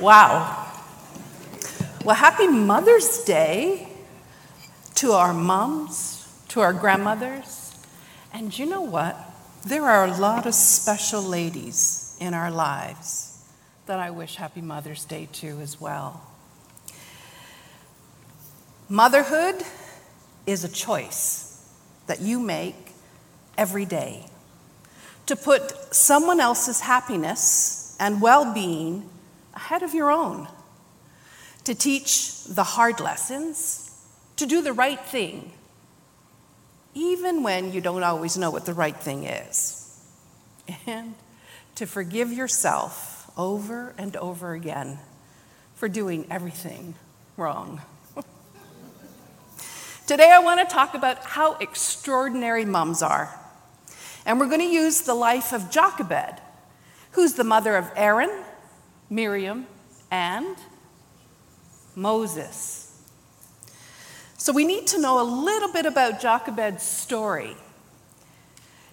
Wow. Well, happy Mother's Day to our moms, to our grandmothers. And you know what? There are a lot of special ladies in our lives that I wish Happy Mother's Day to as well. Motherhood is a choice that you make every day to put someone else's happiness and well being ahead of your own, to teach the hard lessons, to do the right thing, even when you don't always know what the right thing is, and to forgive yourself over and over again for doing everything wrong. Today, I want to talk about how extraordinary moms are. And we're going to use the life of Jochebed, who's the mother of Aaron, Miriam, and Moses. So we need to know a little bit about Jochebed's story.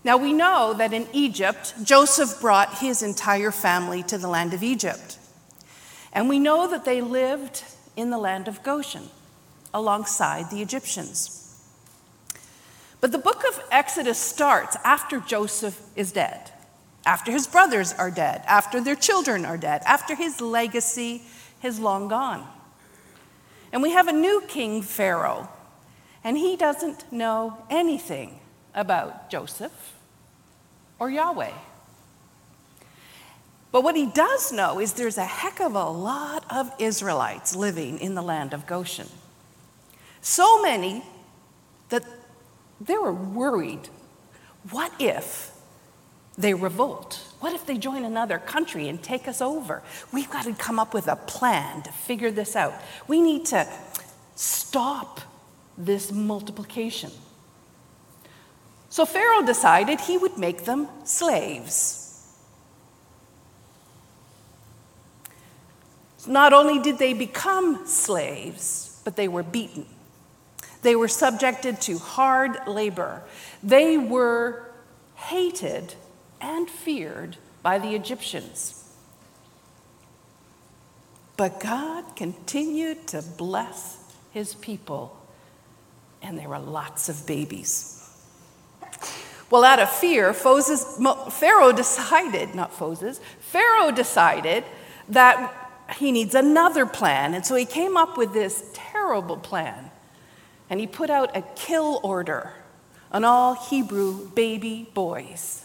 Now we know that in Egypt, Joseph brought his entire family to the land of Egypt. And we know that they lived in the land of Goshen alongside the Egyptians. But the book of Exodus starts after Joseph is dead after his brothers are dead, after their children are dead, after his legacy is long gone. And we have a new king, Pharaoh, and he doesn't know anything about Joseph or Yahweh. But what he does know is there's a heck of a lot of Israelites living in the land of Goshen. So many that they were worried what if they revolt? What if they join another country and take us over? We've got to come up with a plan to figure this out. We need to stop this multiplication. So Pharaoh decided he would make them slaves. Not only did they become slaves, but they were beaten. They were subjected to hard labor. They were hated and feared by the Egyptians. But God continued to bless his people, and there were lots of babies. Well, out of fear, Pharaoh decided, not Moses, Pharaoh decided that he needs another plan. And so he came up with this terrible plan. And he put out a kill order on all Hebrew baby boys.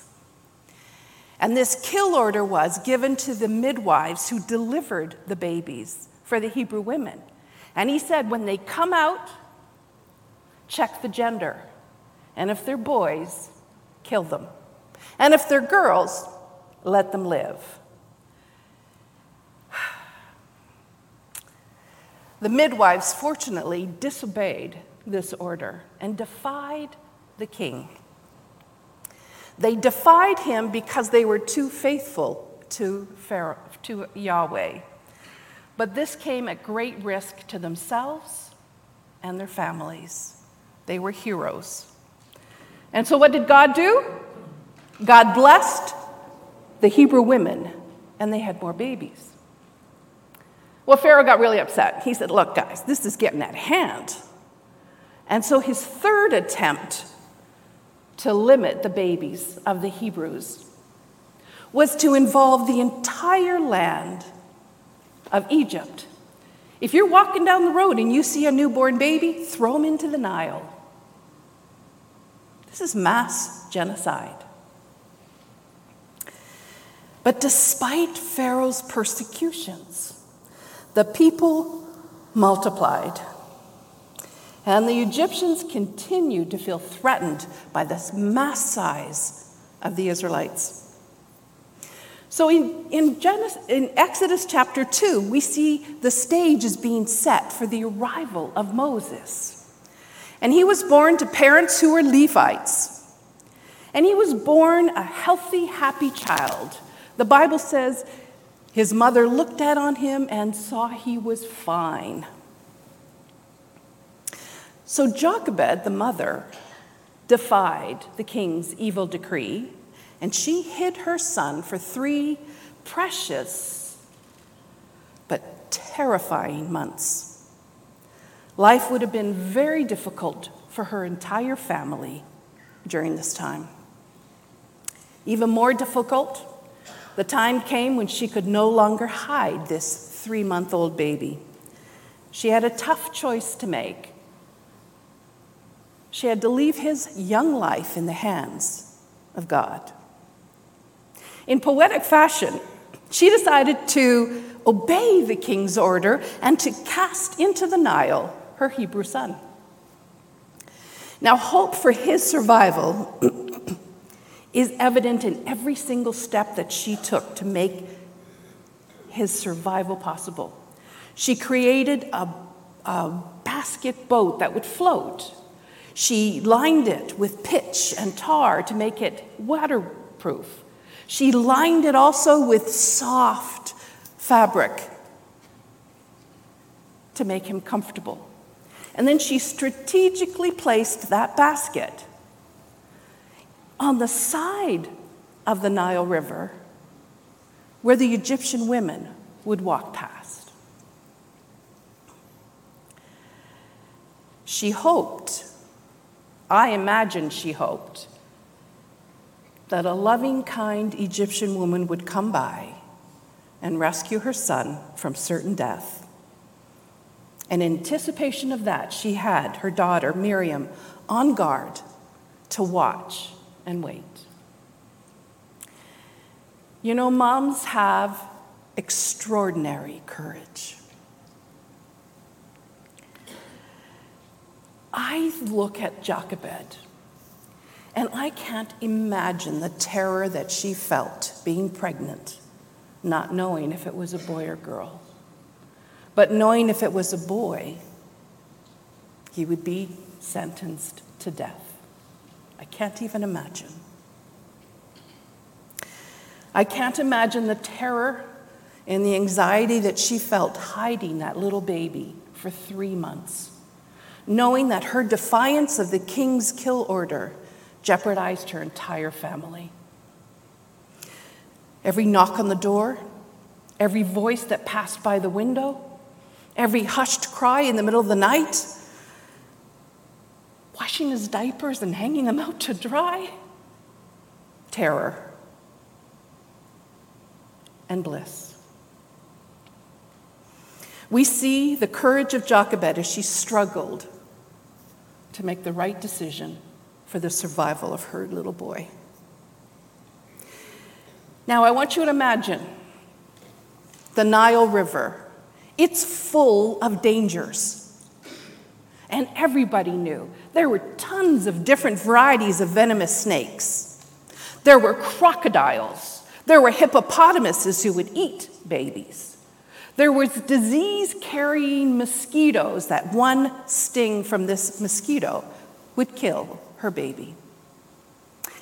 And this kill order was given to the midwives who delivered the babies for the Hebrew women. And he said, when they come out, check the gender. And if they're boys, kill them. And if they're girls, let them live. The midwives, fortunately, disobeyed this order and defied the king. They defied him because they were too faithful to, Pharaoh, to Yahweh. But this came at great risk to themselves and their families. They were heroes. And so, what did God do? God blessed the Hebrew women, and they had more babies. Well, Pharaoh got really upset. He said, Look, guys, this is getting out of hand. And so, his third attempt to limit the babies of the Hebrews was to involve the entire land of Egypt. If you're walking down the road and you see a newborn baby, throw him into the Nile. This is mass genocide. But despite Pharaoh's persecutions, the people multiplied. And the Egyptians continued to feel threatened by this mass size of the Israelites. So in, in, Genesis, in Exodus chapter 2, we see the stage is being set for the arrival of Moses. And he was born to parents who were Levites. And he was born a healthy, happy child. The Bible says his mother looked at on him and saw he was fine. So Jochebed, the mother, defied the king's evil decree, and she hid her son for three precious but terrifying months. Life would have been very difficult for her entire family during this time. Even more difficult, the time came when she could no longer hide this three month old baby. She had a tough choice to make. She had to leave his young life in the hands of God. In poetic fashion, she decided to obey the king's order and to cast into the Nile her Hebrew son. Now, hope for his survival is evident in every single step that she took to make his survival possible. She created a, a basket boat that would float. She lined it with pitch and tar to make it waterproof. She lined it also with soft fabric to make him comfortable. And then she strategically placed that basket on the side of the Nile River where the Egyptian women would walk past. She hoped, I imagine she hoped, that a loving, kind Egyptian woman would come by and rescue her son from certain death. In anticipation of that, she had her daughter, Miriam, on guard to watch and wait. You know, moms have extraordinary courage. I look at Jochebed and I can't imagine the terror that she felt being pregnant, not knowing if it was a boy or girl. But knowing if it was a boy, he would be sentenced to death. I can't even imagine. I can't imagine the terror and the anxiety that she felt hiding that little baby for three months, knowing that her defiance of the king's kill order jeopardized her entire family. Every knock on the door, every voice that passed by the window, every hushed cry in the middle of the night, washing his diapers and hanging them out to dry, terror and bliss. We see the courage of Jochebed as she struggled to make the right decision for the survival of her little boy. Now, I want you to imagine the Nile River. It's full of dangers. And everybody knew there were tons of different varieties of venomous snakes. There were crocodiles. There were hippopotamuses who would eat babies. There was disease carrying mosquitoes that one sting from this mosquito would kill her baby.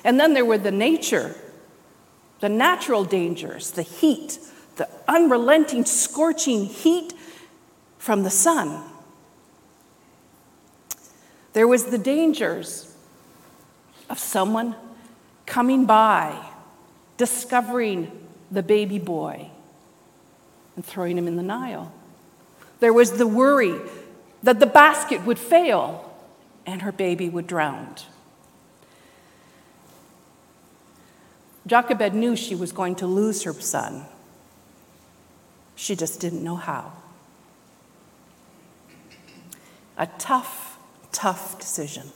And then there were the nature, the natural dangers, the heat, the unrelenting, scorching heat from the sun. There was the dangers of someone coming by, discovering the baby boy, and throwing him in the Nile. There was the worry that the basket would fail and her baby would drown. Jochebed knew she was going to lose her son. She just didn't know how. A tough, tough decision.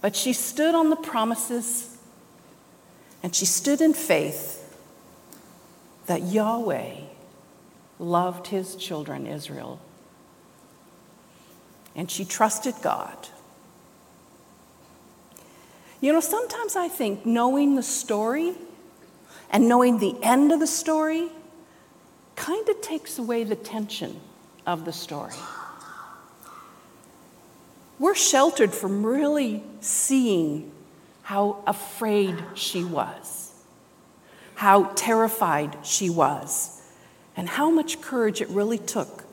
But she stood on the promises and she stood in faith that Yahweh loved his children, Israel and she trusted God. You know, sometimes I think knowing the story and knowing the end of the story kind of takes away the tension of the story. We're sheltered from really seeing how afraid she was, how terrified she was, and how much courage it really took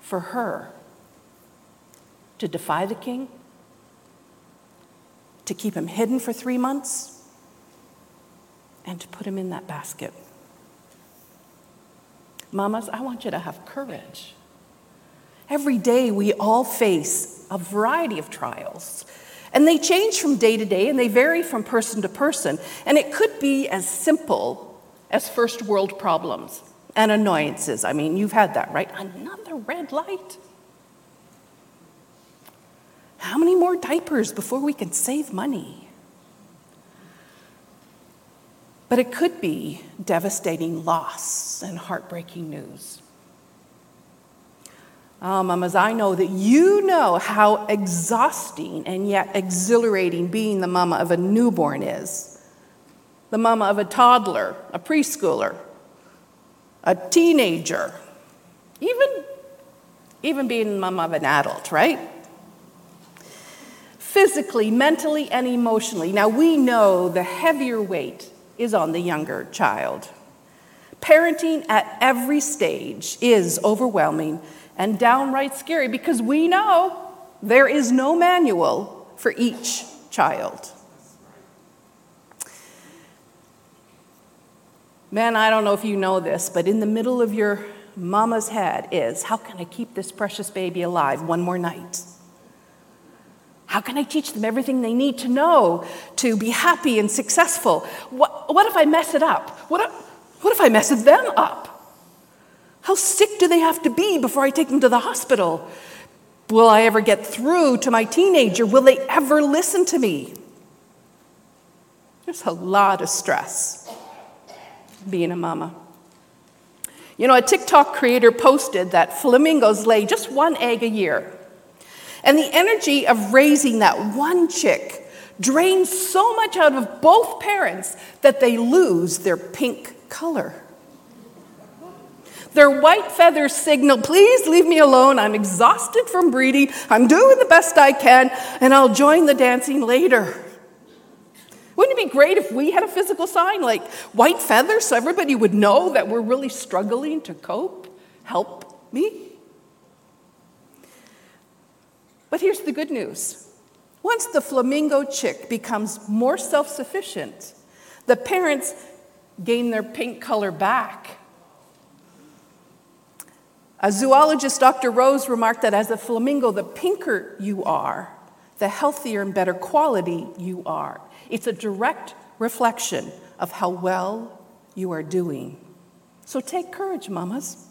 for her to defy the king, to keep him hidden for three months, and to put him in that basket. Mamas, I want you to have courage. Every day we all face a variety of trials. And they change from day to day and they vary from person to person. And it could be as simple as first world problems and annoyances. I mean, you've had that, right? Another red light. How many more diapers before we can save money? But it could be devastating loss and heartbreaking news. Oh, mamas, I know that you know how exhausting and yet exhilarating being the mama of a newborn is. The mama of a toddler, a preschooler, a teenager, even, even being the mama of an adult, right? Physically, mentally, and emotionally. Now, we know the heavier weight is on the younger child. Parenting at every stage is overwhelming and downright scary because we know there is no manual for each child. Man, I don't know if you know this, but in the middle of your mama's head is how can I keep this precious baby alive one more night? How can I teach them everything they need to know to be happy and successful? What, what if I mess it up? What if, what if I mess them up? How sick do they have to be before I take them to the hospital? Will I ever get through to my teenager? Will they ever listen to me? There's a lot of stress being a mama. You know, a TikTok creator posted that flamingos lay just one egg a year. And the energy of raising that one chick drains so much out of both parents that they lose their pink color. Their white feathers signal, please leave me alone. I'm exhausted from breeding. I'm doing the best I can, and I'll join the dancing later. Wouldn't it be great if we had a physical sign like white feathers so everybody would know that we're really struggling to cope? Help me? But here's the good news once the flamingo chick becomes more self sufficient, the parents gain their pink color back a zoologist, Dr. Rose, remarked that as a flamingo, the pinker you are, the healthier and better quality you are. It's a direct reflection of how well you are doing. So take courage, mamas,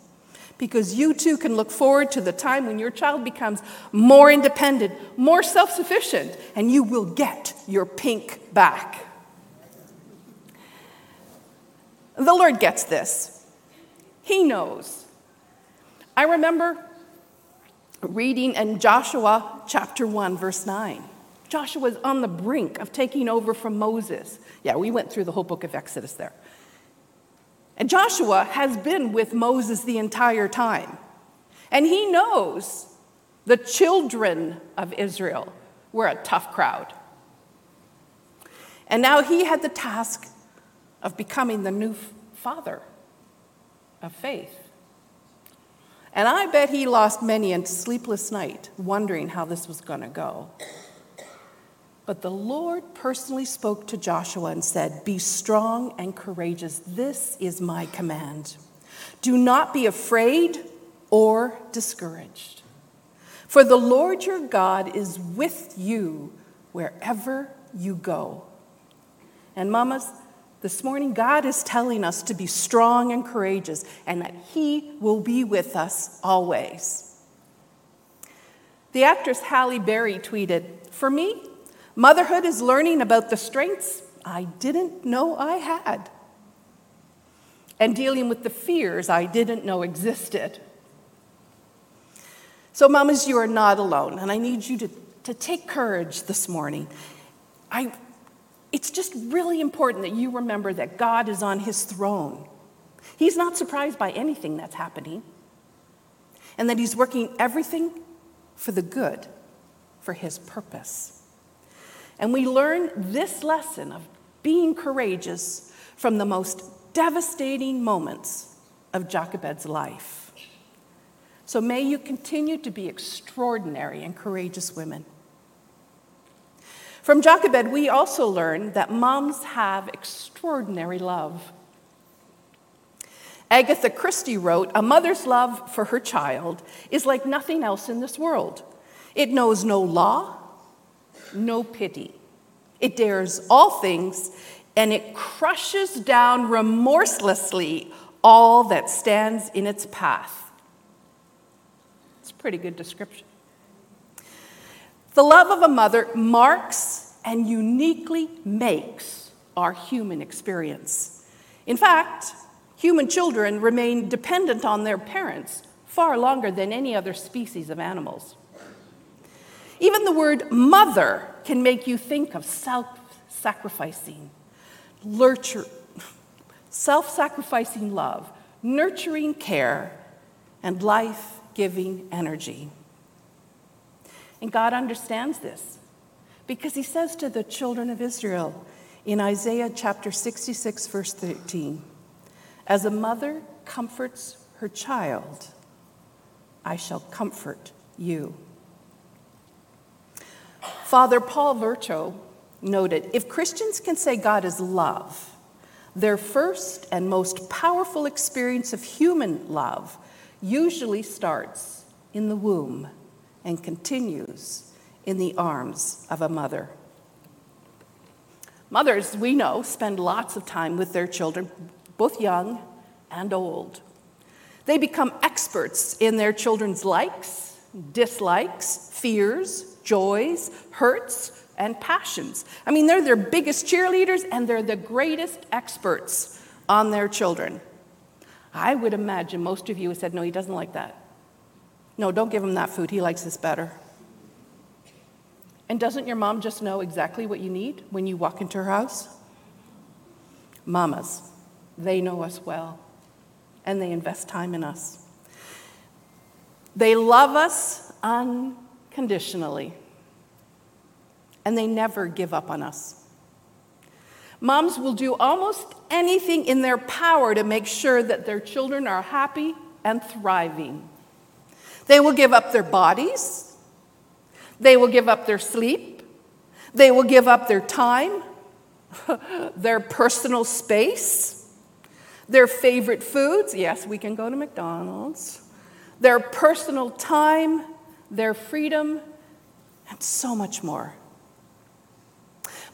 because you too can look forward to the time when your child becomes more independent, more self sufficient, and you will get your pink back. The Lord gets this. He knows I remember reading in Joshua chapter 1, verse 9. Joshua was on the brink of taking over from Moses. Yeah, we went through the whole book of Exodus there. And Joshua has been with Moses the entire time. And he knows the children of Israel were a tough crowd. And now he had the task of becoming the new father of faith. And I bet he lost many a sleepless night wondering how this was going to go. But the Lord personally spoke to Joshua and said, Be strong and courageous. This is my command. Do not be afraid or discouraged. For the Lord your God is with you wherever you go. And, mamas, this morning, God is telling us to be strong and courageous and that He will be with us always. The actress Halle Berry tweeted For me, motherhood is learning about the strengths I didn't know I had and dealing with the fears I didn't know existed. So, mamas, you are not alone, and I need you to, to take courage this morning. I, it's just really important that you remember that God is on his throne. He's not surprised by anything that's happening, and that he's working everything for the good, for his purpose. And we learn this lesson of being courageous from the most devastating moments of Jochebed's life. So may you continue to be extraordinary and courageous women. From Jochebed, we also learn that moms have extraordinary love. Agatha Christie wrote A mother's love for her child is like nothing else in this world. It knows no law, no pity. It dares all things, and it crushes down remorselessly all that stands in its path. It's a pretty good description. The love of a mother marks and uniquely makes our human experience. In fact, human children remain dependent on their parents far longer than any other species of animals. Even the word mother can make you think of self sacrificing, self sacrificing love, nurturing care, and life giving energy. And God understands this because He says to the children of Israel in Isaiah chapter 66, verse 13, As a mother comforts her child, I shall comfort you. Father Paul Vercho noted if Christians can say God is love, their first and most powerful experience of human love usually starts in the womb and continues in the arms of a mother. Mothers, we know, spend lots of time with their children, both young and old. They become experts in their children's likes, dislikes, fears, joys, hurts, and passions. I mean, they're their biggest cheerleaders and they're the greatest experts on their children. I would imagine most of you have said, No, he doesn't like that. No, don't give him that food. He likes this better. And doesn't your mom just know exactly what you need when you walk into her house? Mamas, they know us well, and they invest time in us. They love us unconditionally, and they never give up on us. Moms will do almost anything in their power to make sure that their children are happy and thriving. They will give up their bodies. They will give up their sleep. They will give up their time, their personal space, their favorite foods. Yes, we can go to McDonald's. Their personal time, their freedom, and so much more.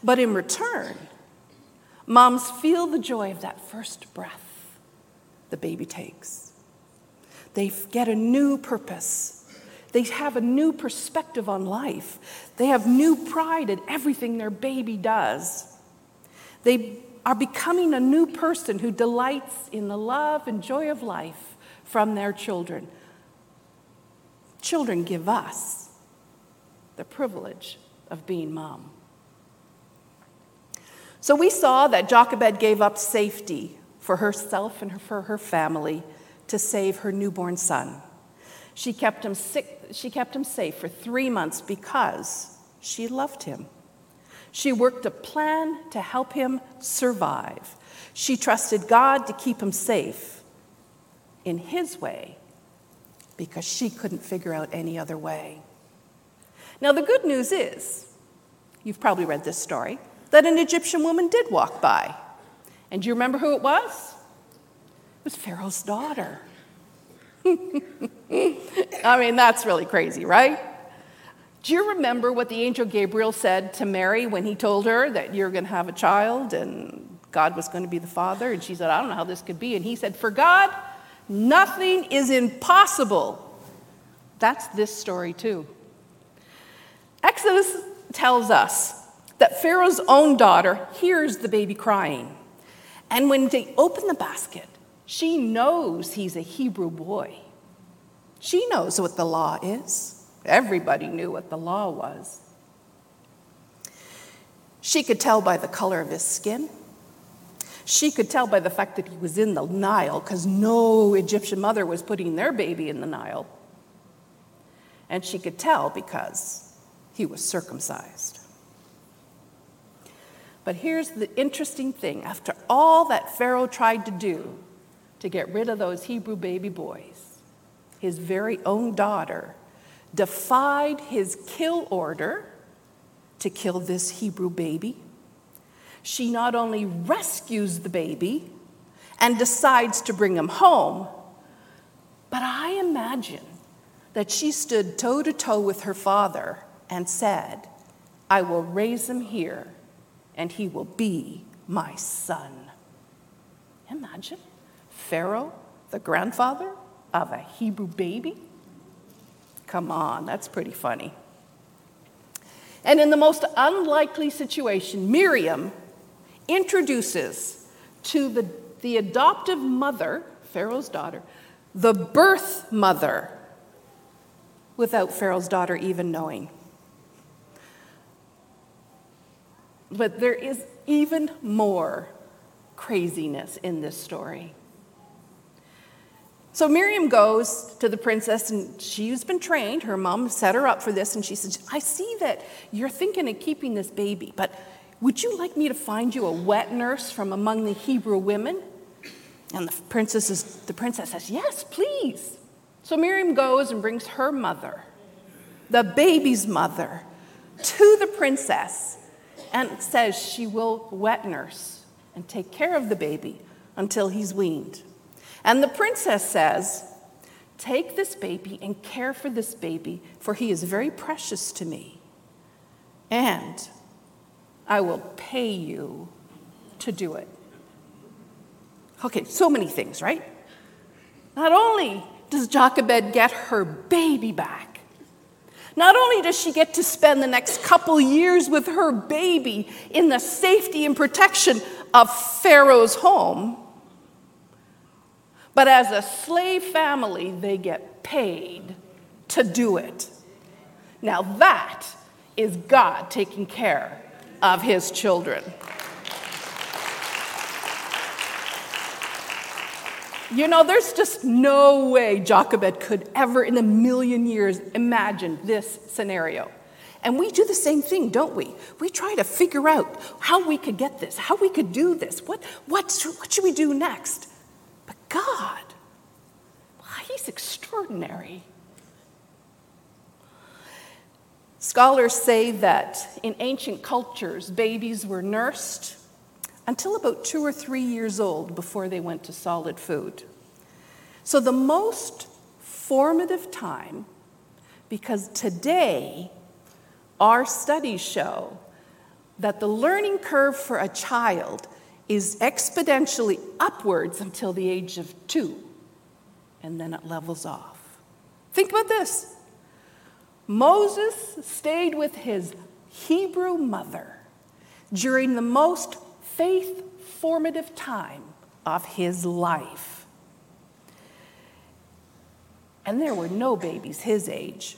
But in return, moms feel the joy of that first breath the baby takes. They get a new purpose. They have a new perspective on life. They have new pride in everything their baby does. They are becoming a new person who delights in the love and joy of life from their children. Children give us the privilege of being mom. So we saw that Jochebed gave up safety for herself and for her family to save her newborn son. She kept him, sick, she kept him safe for three months because she loved him. She worked a plan to help him survive. She trusted God to keep him safe in his way because she couldn't figure out any other way. Now, the good news is, you've probably read this story, that an Egyptian woman did walk by. And do you remember who it was? It was Pharaoh's daughter. I mean, that's really crazy, right? Do you remember what the angel Gabriel said to Mary when he told her that you're going to have a child and God was going to be the father? And she said, I don't know how this could be. And he said, For God, nothing is impossible. That's this story, too. Exodus tells us that Pharaoh's own daughter hears the baby crying. And when they open the basket, she knows he's a Hebrew boy. She knows what the law is. Everybody knew what the law was. She could tell by the color of his skin. She could tell by the fact that he was in the Nile, because no Egyptian mother was putting their baby in the Nile. And she could tell because he was circumcised. But here's the interesting thing after all that Pharaoh tried to do, to get rid of those Hebrew baby boys. His very own daughter defied his kill order to kill this Hebrew baby. She not only rescues the baby and decides to bring him home. But I imagine that she stood toe to toe with her father and said, I will raise him here, and he will be my son. Imagine Pharaoh, the grandfather of a Hebrew baby. Come on, that's pretty funny. And in the most unlikely situation, Miriam introduces to the, the adoptive mother, Pharaoh's daughter, the birth mother, without Pharaoh's daughter even knowing. But there is even more craziness in this story. So Miriam goes to the princess, and she's been trained. Her mom set her up for this, and she says, I see that you're thinking of keeping this baby, but would you like me to find you a wet nurse from among the Hebrew women? And the princess, is, the princess says, Yes, please. So Miriam goes and brings her mother, the baby's mother, to the princess and says she will wet nurse and take care of the baby until he's weaned. And the princess says, Take this baby and care for this baby, for he is very precious to me. And I will pay you to do it. Okay, so many things, right? Not only does Jochebed get her baby back, not only does she get to spend the next couple years with her baby in the safety and protection of Pharaoh's home, but as a slave family, they get paid to do it. Now, that is God taking care of his children. You know, there's just no way Jochebed could ever in a million years imagine this scenario. And we do the same thing, don't we? We try to figure out how we could get this, how we could do this, what, what, what should we do next? But God, He's extraordinary. Scholars say that in ancient cultures, babies were nursed until about two or three years old before they went to solid food. So, the most formative time, because today our studies show that the learning curve for a child is exponentially upwards until the age of two, and then it levels off. Think about this Moses stayed with his Hebrew mother during the most faith formative time of his life. And there were no babies his age.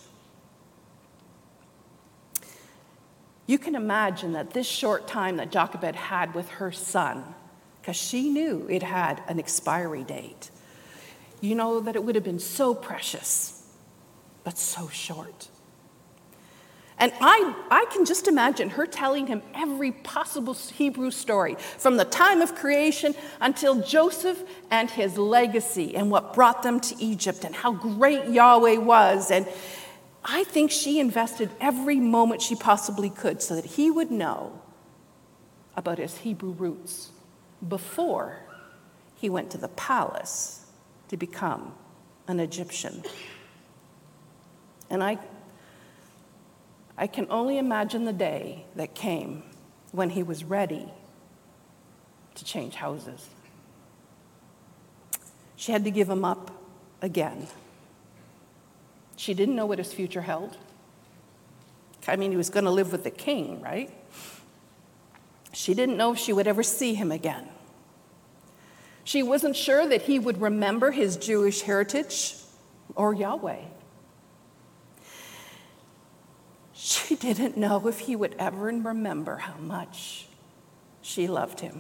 You can imagine that this short time that Jochebed had with her son, because she knew it had an expiry date, you know that it would have been so precious, but so short. And I, I can just imagine her telling him every possible Hebrew story from the time of creation until Joseph and his legacy and what brought them to Egypt and how great Yahweh was. And I think she invested every moment she possibly could so that he would know about his Hebrew roots before he went to the palace to become an Egyptian. And I I can only imagine the day that came when he was ready to change houses. She had to give him up again. She didn't know what his future held. I mean, he was going to live with the king, right? She didn't know if she would ever see him again. She wasn't sure that he would remember his Jewish heritage or Yahweh. She didn't know if he would ever remember how much she loved him.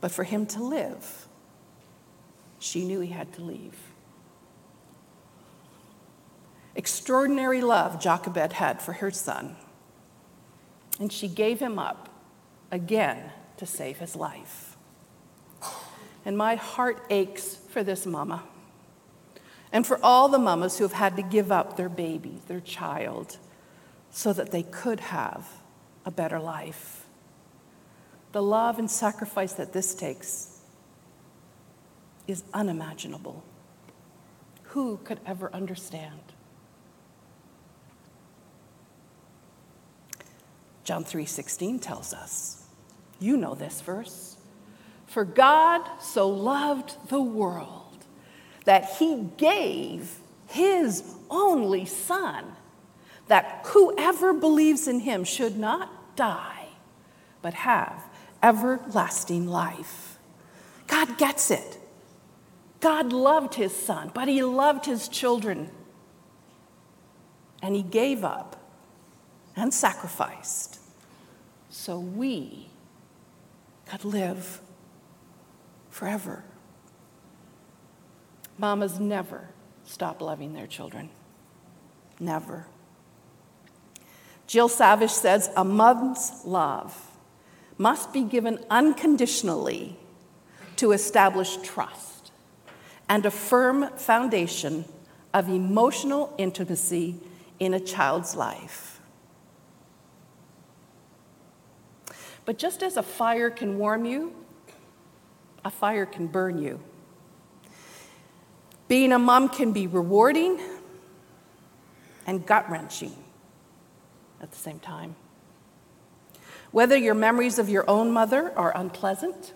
But for him to live, she knew he had to leave. Extraordinary love Jochebed had for her son, and she gave him up again to save his life. And my heart aches for this mama and for all the mamas who have had to give up their baby, their child, so that they could have a better life. the love and sacrifice that this takes is unimaginable. Who could ever understand? John 3:16 tells us. You know this verse. For God so loved the world that he gave his only son that whoever believes in him should not die but have everlasting life. God gets it. God loved his son, but he loved his children. And he gave up and sacrificed so we could live forever. Mamas never stop loving their children. Never. Jill Savage says a mother's love must be given unconditionally to establish trust and a firm foundation of emotional intimacy in a child's life. But just as a fire can warm you, a fire can burn you. Being a mom can be rewarding and gut wrenching at the same time. Whether your memories of your own mother are unpleasant,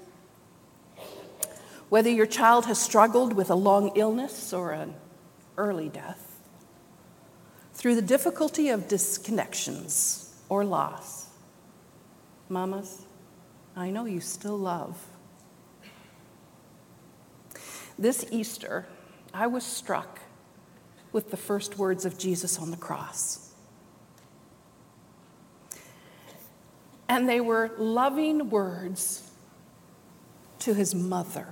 whether your child has struggled with a long illness or an early death, through the difficulty of disconnections or loss, mamas, I know you still love. This Easter, I was struck with the first words of Jesus on the cross. And they were loving words to his mother.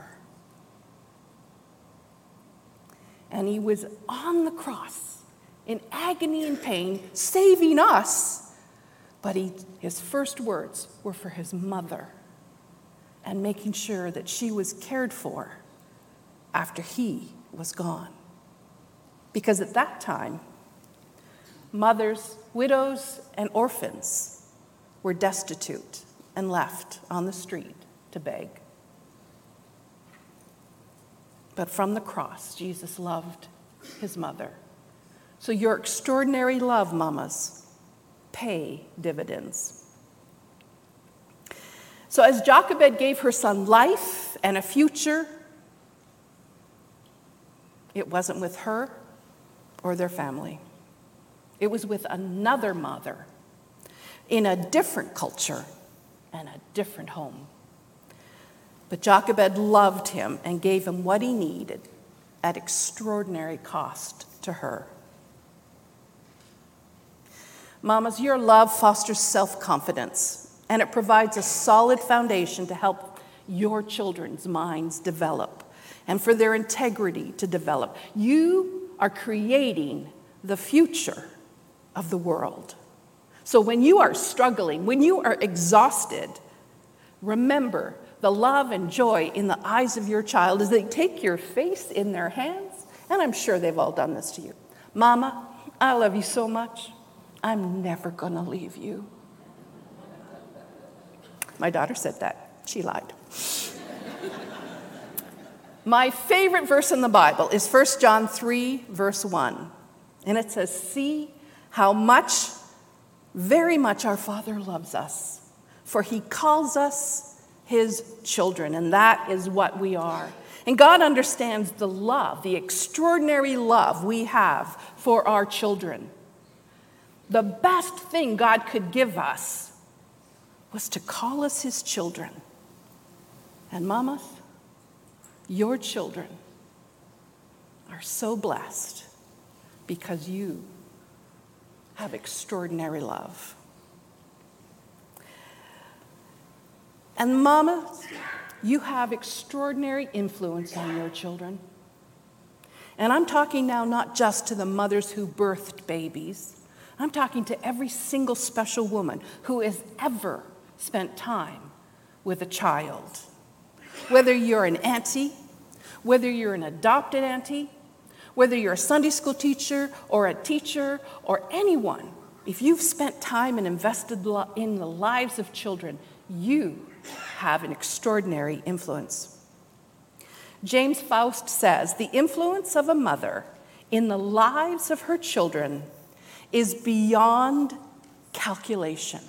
And he was on the cross in agony and pain, saving us. But he, his first words were for his mother and making sure that she was cared for after he was gone. Because at that time, mothers, widows, and orphans were destitute and left on the street to beg. But from the cross, Jesus loved his mother. So your extraordinary love, mamas, pay dividends. So as Jochebed gave her son life and a future, it wasn't with her or their family. It was with another mother in a different culture and a different home. But Jochebed loved him and gave him what he needed at extraordinary cost to her. Mamas, your love fosters self confidence and it provides a solid foundation to help your children's minds develop and for their integrity to develop. You are creating the future of the world. So when you are struggling, when you are exhausted, remember the love and joy in the eyes of your child as they take your face in their hands. And I'm sure they've all done this to you. Mama, I love you so much. I'm never going to leave you. My daughter said that. She lied. My favorite verse in the Bible is 1 John 3, verse 1. And it says, See how much very much our Father loves us, for he calls us his children, and that is what we are. And God understands the love, the extraordinary love we have for our children. The best thing God could give us was to call us his children. And mamas, your children are so blessed because you have extraordinary love. And, Mama, you have extraordinary influence on your children. And I'm talking now not just to the mothers who birthed babies, I'm talking to every single special woman who has ever spent time with a child. Whether you're an auntie, whether you're an adopted auntie, whether you're a Sunday school teacher or a teacher or anyone, if you've spent time and invested in the lives of children, you have an extraordinary influence. James Faust says the influence of a mother in the lives of her children is beyond calculation.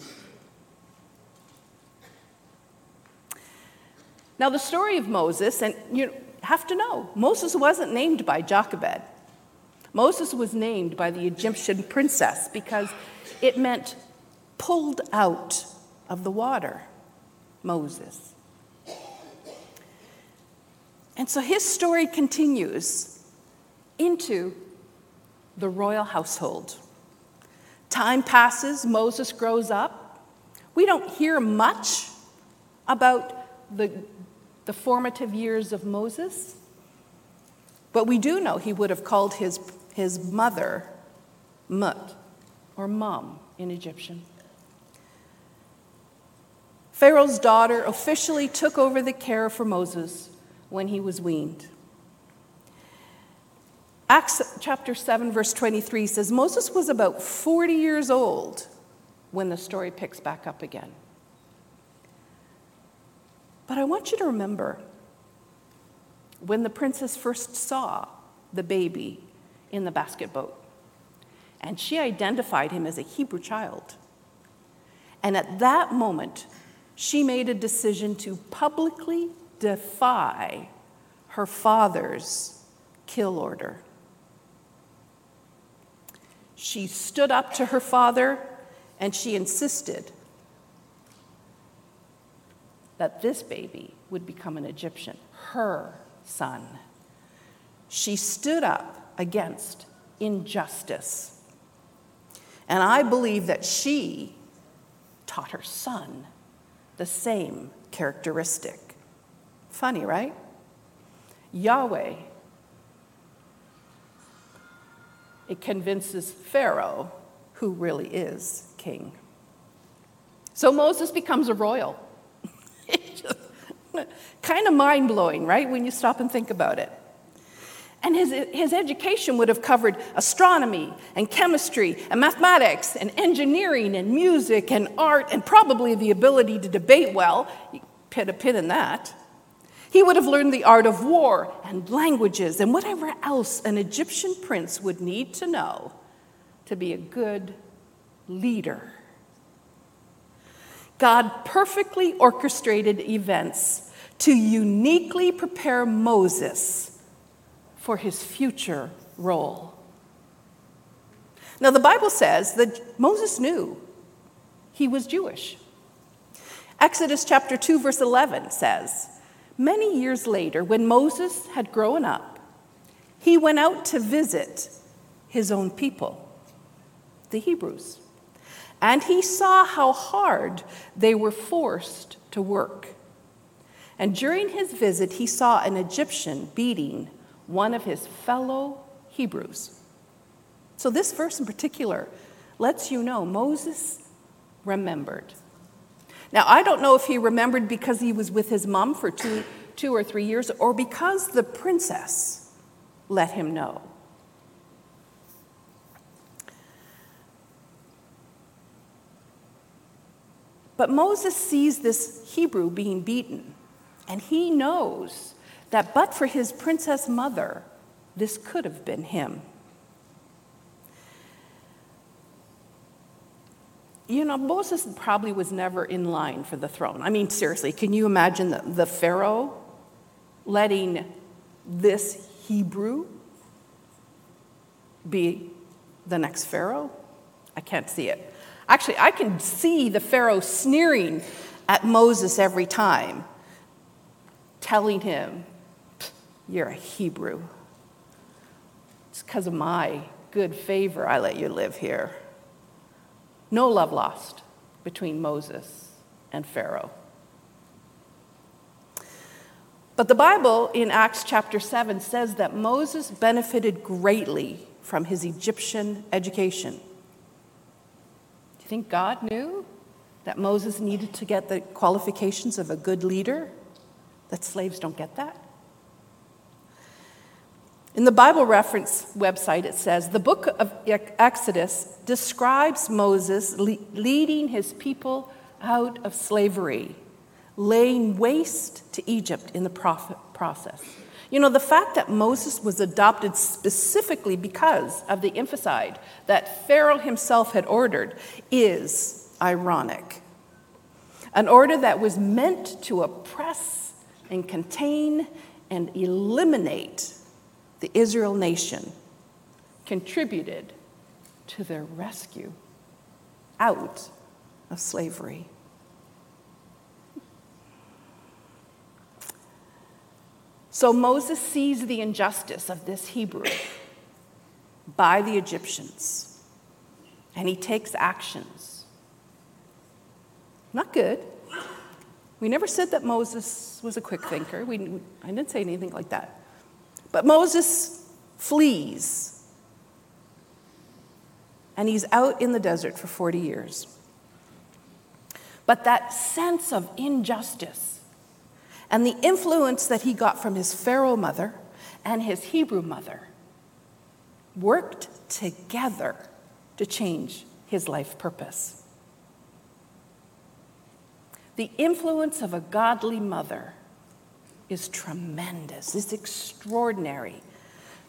Now, the story of Moses, and you have to know, Moses wasn't named by Jochebed. Moses was named by the Egyptian princess because it meant pulled out of the water, Moses. And so his story continues into the royal household. Time passes, Moses grows up. We don't hear much about the, the formative years of Moses, but we do know he would have called his, his mother Mut, or Mom in Egyptian. Pharaoh's daughter officially took over the care for Moses when he was weaned. Acts chapter 7, verse 23 says Moses was about 40 years old when the story picks back up again. But I want you to remember when the princess first saw the baby in the basket boat, and she identified him as a Hebrew child. And at that moment, she made a decision to publicly defy her father's kill order. She stood up to her father and she insisted that this baby would become an Egyptian, her son. She stood up against injustice. And I believe that she taught her son the same characteristic. Funny, right? Yahweh, it convinces Pharaoh who really is king. So Moses becomes a royal. kind of mind blowing, right, when you stop and think about it. And his, his education would have covered astronomy and chemistry and mathematics and engineering and music and art and probably the ability to debate well. Put a pin in that. He would have learned the art of war and languages and whatever else an Egyptian prince would need to know to be a good leader. God perfectly orchestrated events to uniquely prepare Moses for his future role. Now, the Bible says that Moses knew he was Jewish. Exodus chapter 2, verse 11 says, Many years later, when Moses had grown up, he went out to visit his own people, the Hebrews. And he saw how hard they were forced to work. And during his visit, he saw an Egyptian beating one of his fellow Hebrews. So, this verse in particular lets you know Moses remembered. Now, I don't know if he remembered because he was with his mom for two, two or three years or because the princess let him know. But Moses sees this Hebrew being beaten, and he knows that but for his princess mother, this could have been him. you know, Moses probably was never in line for the throne. I mean, seriously, can you imagine the, the Pharaoh letting this Hebrew be the next Pharaoh? I can't see it. Actually, I can see the Pharaoh sneering at Moses every time, telling him, You're a Hebrew. It's because of my good favor I let you live here. No love lost between Moses and Pharaoh. But the Bible in Acts chapter 7 says that Moses benefited greatly from his Egyptian education. You think God knew that Moses needed to get the qualifications of a good leader? That slaves don't get that? In the Bible reference website, it says the book of Exodus describes Moses le- leading his people out of slavery, laying waste to Egypt in the process. You know, the fact that Moses was adopted specifically because of the infanticide that Pharaoh himself had ordered is ironic. An order that was meant to oppress and contain and eliminate the Israel nation contributed to their rescue out of slavery. So Moses sees the injustice of this Hebrew by the Egyptians, and he takes actions. Not good. We never said that Moses was a quick thinker. We, I didn't say anything like that. But Moses flees, and he's out in the desert for 40 years. But that sense of injustice and the influence that he got from his Pharaoh mother and his Hebrew mother worked together to change his life purpose. The influence of a godly mother is tremendous, it's extraordinary.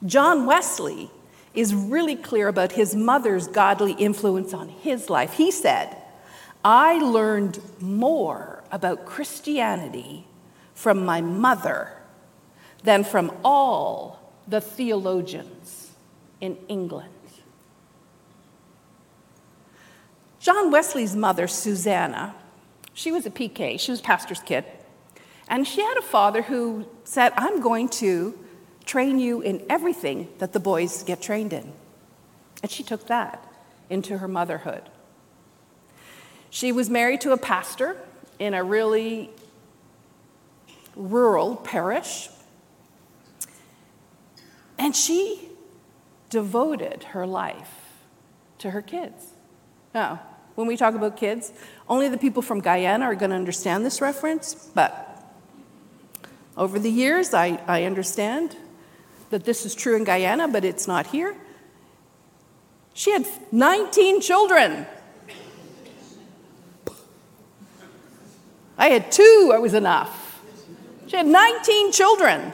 John Wesley is really clear about his mother's godly influence on his life. He said, I learned more about Christianity from my mother than from all the theologians in England. John Wesley's mother, Susanna, she was a PK, she was pastor's kid, and she had a father who said, I'm going to train you in everything that the boys get trained in. And she took that into her motherhood. She was married to a pastor in a really rural parish. And she devoted her life to her kids. Now, when we talk about kids, only the people from Guyana are going to understand this reference, but over the years, I, I understand that this is true in Guyana, but it's not here. She had 19 children. I had two, I was enough. She had 19 children.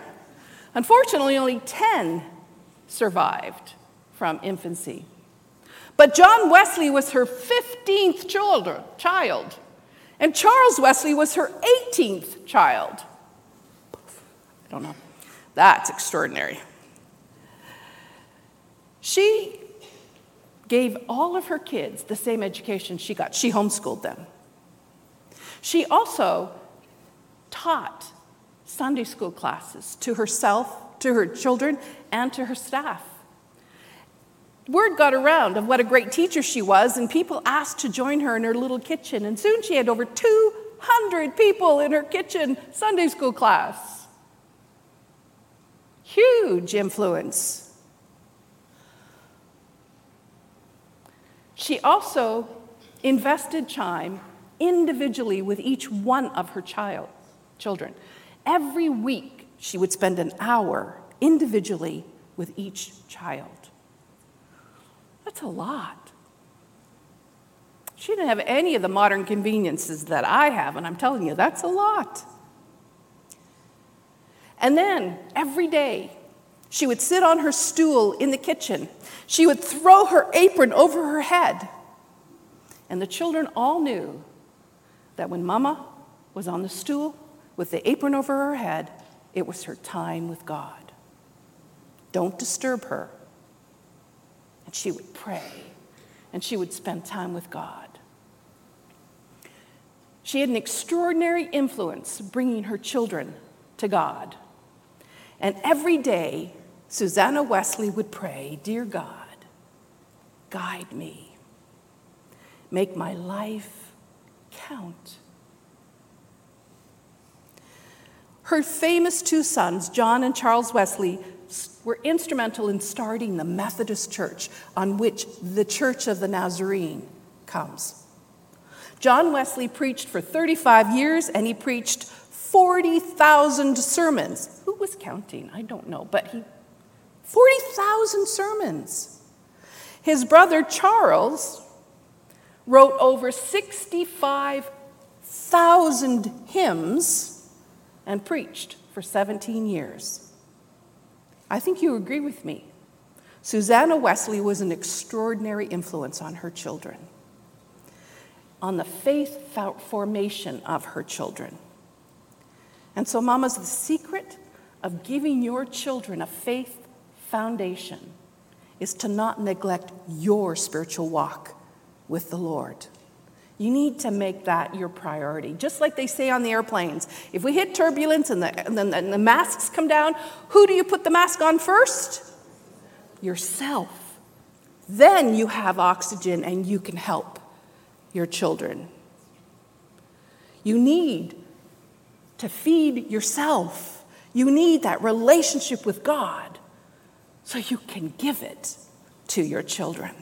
Unfortunately, only 10 survived from infancy. But John Wesley was her 15th child, and Charles Wesley was her 18th child. I don't know. That's extraordinary. She gave all of her kids the same education she got. She homeschooled them. She also taught Sunday school classes to herself, to her children, and to her staff. Word got around of what a great teacher she was, and people asked to join her in her little kitchen. And soon she had over 200 people in her kitchen Sunday school class. Huge influence. She also invested time individually with each one of her child, children. Every week, she would spend an hour individually with each child. That's a lot. She didn't have any of the modern conveniences that I have, and I'm telling you, that's a lot. And then every day, she would sit on her stool in the kitchen. She would throw her apron over her head. And the children all knew that when Mama was on the stool, with the apron over her head, it was her time with God. Don't disturb her. And she would pray and she would spend time with God. She had an extraordinary influence bringing her children to God. And every day, Susanna Wesley would pray, Dear God, guide me, make my life count. Her famous two sons, John and Charles Wesley, were instrumental in starting the Methodist Church, on which the Church of the Nazarene comes. John Wesley preached for 35 years and he preached 40,000 sermons. Who was counting? I don't know, but he 40,000 sermons. His brother Charles wrote over 65 thousand hymns and preached for 17 years. I think you agree with me. Susanna Wesley was an extraordinary influence on her children, on the faith formation of her children. And so, mamas, the secret of giving your children a faith foundation is to not neglect your spiritual walk with the Lord. You need to make that your priority. Just like they say on the airplanes if we hit turbulence and the, and and the masks come down, who do you put the mask on first? Yourself. Then you have oxygen and you can help your children. You need to feed yourself. You need that relationship with God so you can give it to your children.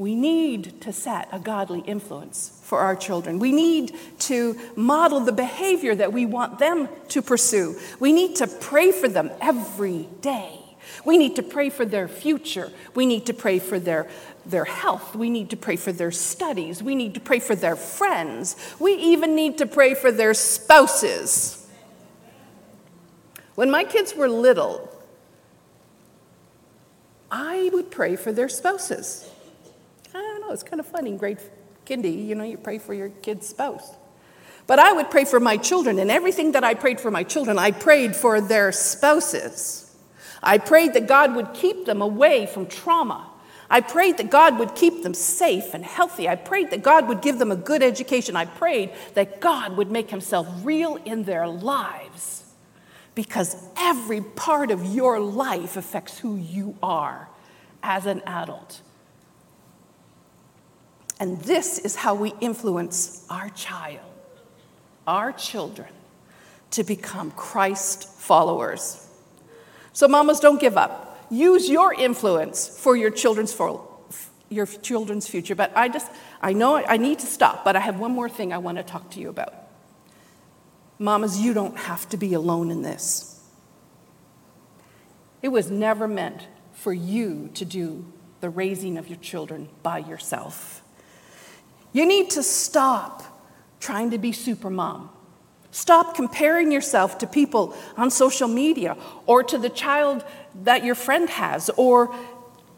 We need to set a godly influence for our children. We need to model the behavior that we want them to pursue. We need to pray for them every day. We need to pray for their future. We need to pray for their, their health. We need to pray for their studies. We need to pray for their friends. We even need to pray for their spouses. When my kids were little, I would pray for their spouses. I it's kind of funny. Grade kindy, you know, you pray for your kid's spouse. But I would pray for my children, and everything that I prayed for my children, I prayed for their spouses. I prayed that God would keep them away from trauma. I prayed that God would keep them safe and healthy. I prayed that God would give them a good education. I prayed that God would make himself real in their lives because every part of your life affects who you are as an adult. And this is how we influence our child, our children, to become Christ followers. So, mamas, don't give up. Use your influence for your children's for your children's future. But I just, I know I need to stop, but I have one more thing I want to talk to you about. Mamas, you don't have to be alone in this. It was never meant for you to do the raising of your children by yourself. You need to stop trying to be supermom. Stop comparing yourself to people on social media or to the child that your friend has or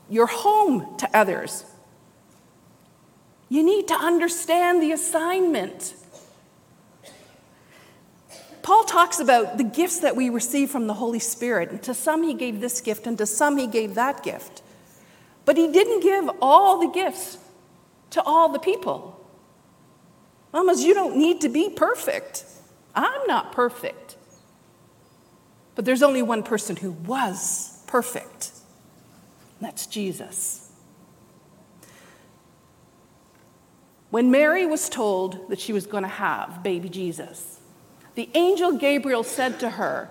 your home to others. You need to understand the assignment. Paul talks about the gifts that we receive from the Holy Spirit. And to some, he gave this gift, and to some, he gave that gift. But he didn't give all the gifts to all the people. Mamas, you don't need to be perfect. I'm not perfect. But there's only one person who was perfect, and that's Jesus. When Mary was told that she was going to have baby Jesus, the angel Gabriel said to her,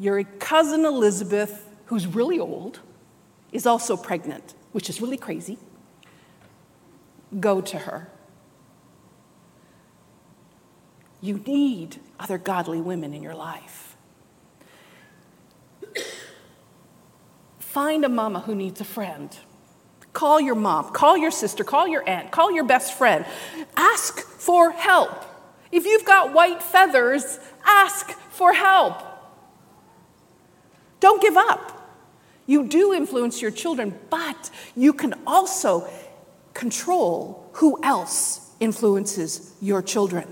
Your cousin Elizabeth, who's really old, is also pregnant, which is really crazy go to her. You need other godly women in your life. Find a mama who needs a friend. Call your mom, call your sister, call your aunt, call your best friend. Ask for help. If you've got white feathers, ask for help. Don't give up. You do influence your children, but you can also control who else influences your children.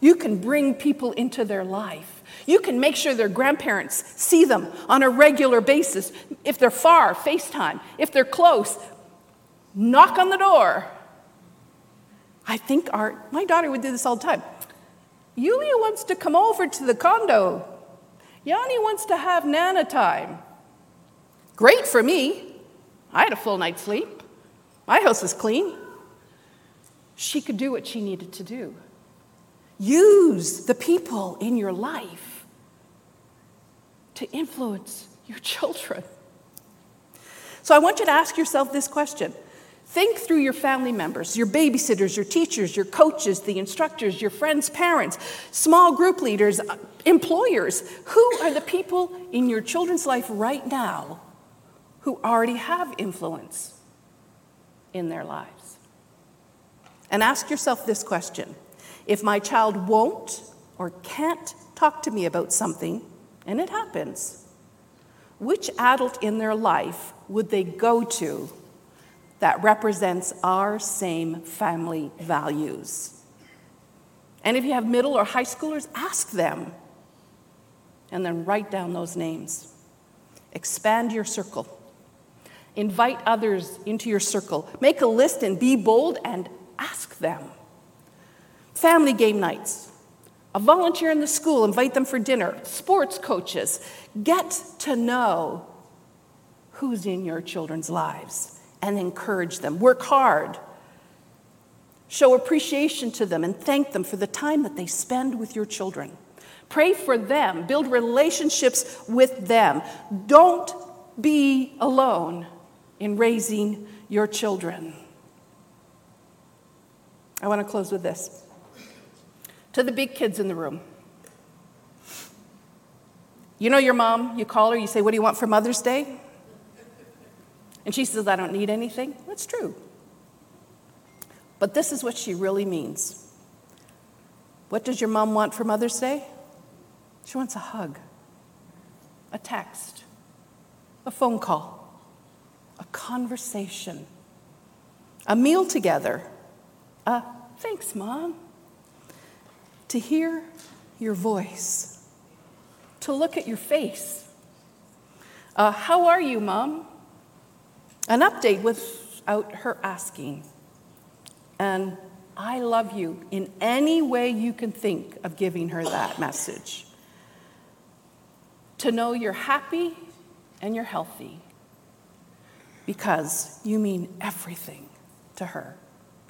You can bring people into their life. You can make sure their grandparents see them on a regular basis. If they're far, FaceTime. If they're close, knock on the door. I think our, my daughter would do this all the time. Yulia wants to come over to the condo. Yanni wants to have Nana time. Great for me. I had a full night's sleep. My house is clean. She could do what she needed to do. Use the people in your life to influence your children. So I want you to ask yourself this question. Think through your family members, your babysitters, your teachers, your coaches, the instructors, your friends' parents, small group leaders, uh, employers. Who are the people in your children's life right now who already have influence? In their lives. And ask yourself this question If my child won't or can't talk to me about something, and it happens, which adult in their life would they go to that represents our same family values? And if you have middle or high schoolers, ask them. And then write down those names. Expand your circle. Invite others into your circle. Make a list and be bold and ask them. Family game nights. A volunteer in the school, invite them for dinner. Sports coaches. Get to know who's in your children's lives and encourage them. Work hard. Show appreciation to them and thank them for the time that they spend with your children. Pray for them, build relationships with them. Don't be alone in raising your children. I want to close with this. To the big kids in the room. You know your mom, you call her, you say, What do you want for Mother's Day? And she says, I don't need anything. That's true. But this is what she really means. What does your mom want for Mother's Day? She wants a hug, a text, a phone call, conversation, a meal together, a thanks, Mom, to hear your voice, to look at your face. Uh, how are you, Mom? An update without her asking. And I love you in any way you can think of giving her that message. To know you're happy and you're healthy because you mean everything to her.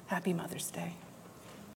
Happy Mother's Day.